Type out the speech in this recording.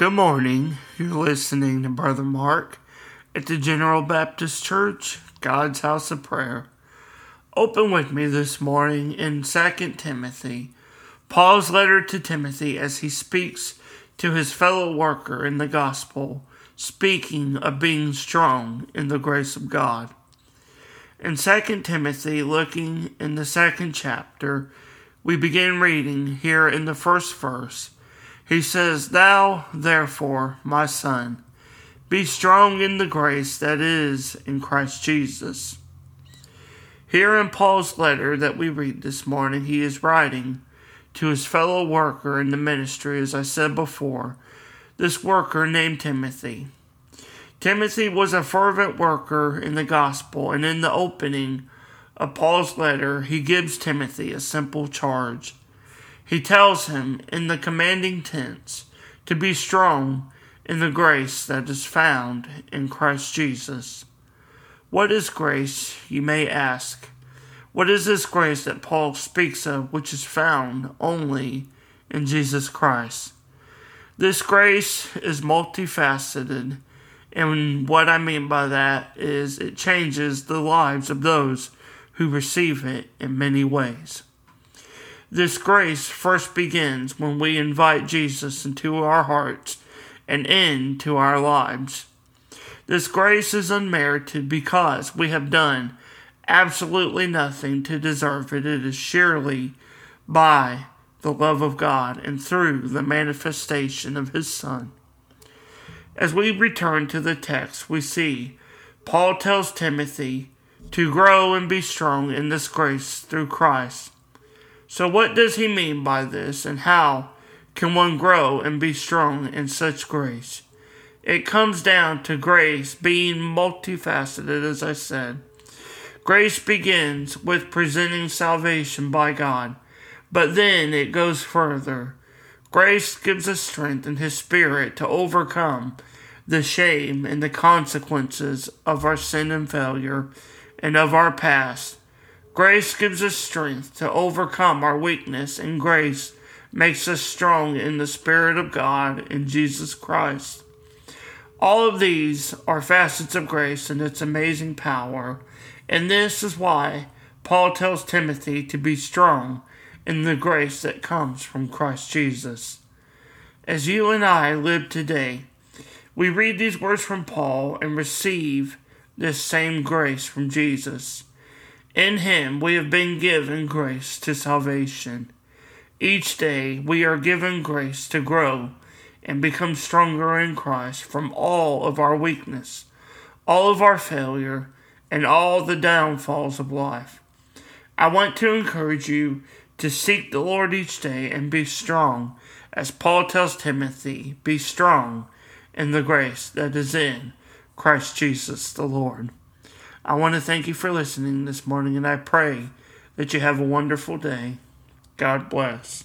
Good morning. You're listening to Brother Mark at the General Baptist Church, God's House of Prayer. Open with me this morning in 2 Timothy, Paul's letter to Timothy as he speaks to his fellow worker in the gospel, speaking of being strong in the grace of God. In 2 Timothy, looking in the second chapter, we begin reading here in the first verse. He says, Thou, therefore, my son, be strong in the grace that is in Christ Jesus. Here in Paul's letter that we read this morning, he is writing to his fellow worker in the ministry, as I said before, this worker named Timothy. Timothy was a fervent worker in the gospel, and in the opening of Paul's letter, he gives Timothy a simple charge. He tells him in the commanding tense to be strong in the grace that is found in Christ Jesus. What is grace, you may ask? What is this grace that Paul speaks of, which is found only in Jesus Christ? This grace is multifaceted and what I mean by that is it changes the lives of those who receive it in many ways. This grace first begins when we invite Jesus into our hearts and into our lives. This grace is unmerited because we have done absolutely nothing to deserve it. It is surely by the love of God and through the manifestation of His Son. As we return to the text, we see Paul tells Timothy to grow and be strong in this grace through Christ. So, what does he mean by this, and how can one grow and be strong in such grace? It comes down to grace being multifaceted, as I said. Grace begins with presenting salvation by God, but then it goes further. Grace gives us strength in His Spirit to overcome the shame and the consequences of our sin and failure and of our past. Grace gives us strength to overcome our weakness, and grace makes us strong in the Spirit of God in Jesus Christ. All of these are facets of grace and its amazing power, and this is why Paul tells Timothy to be strong in the grace that comes from Christ Jesus. As you and I live today, we read these words from Paul and receive this same grace from Jesus. In him we have been given grace to salvation. Each day we are given grace to grow and become stronger in Christ from all of our weakness, all of our failure, and all the downfalls of life. I want to encourage you to seek the Lord each day and be strong. As Paul tells Timothy, be strong in the grace that is in Christ Jesus the Lord. I want to thank you for listening this morning, and I pray that you have a wonderful day. God bless.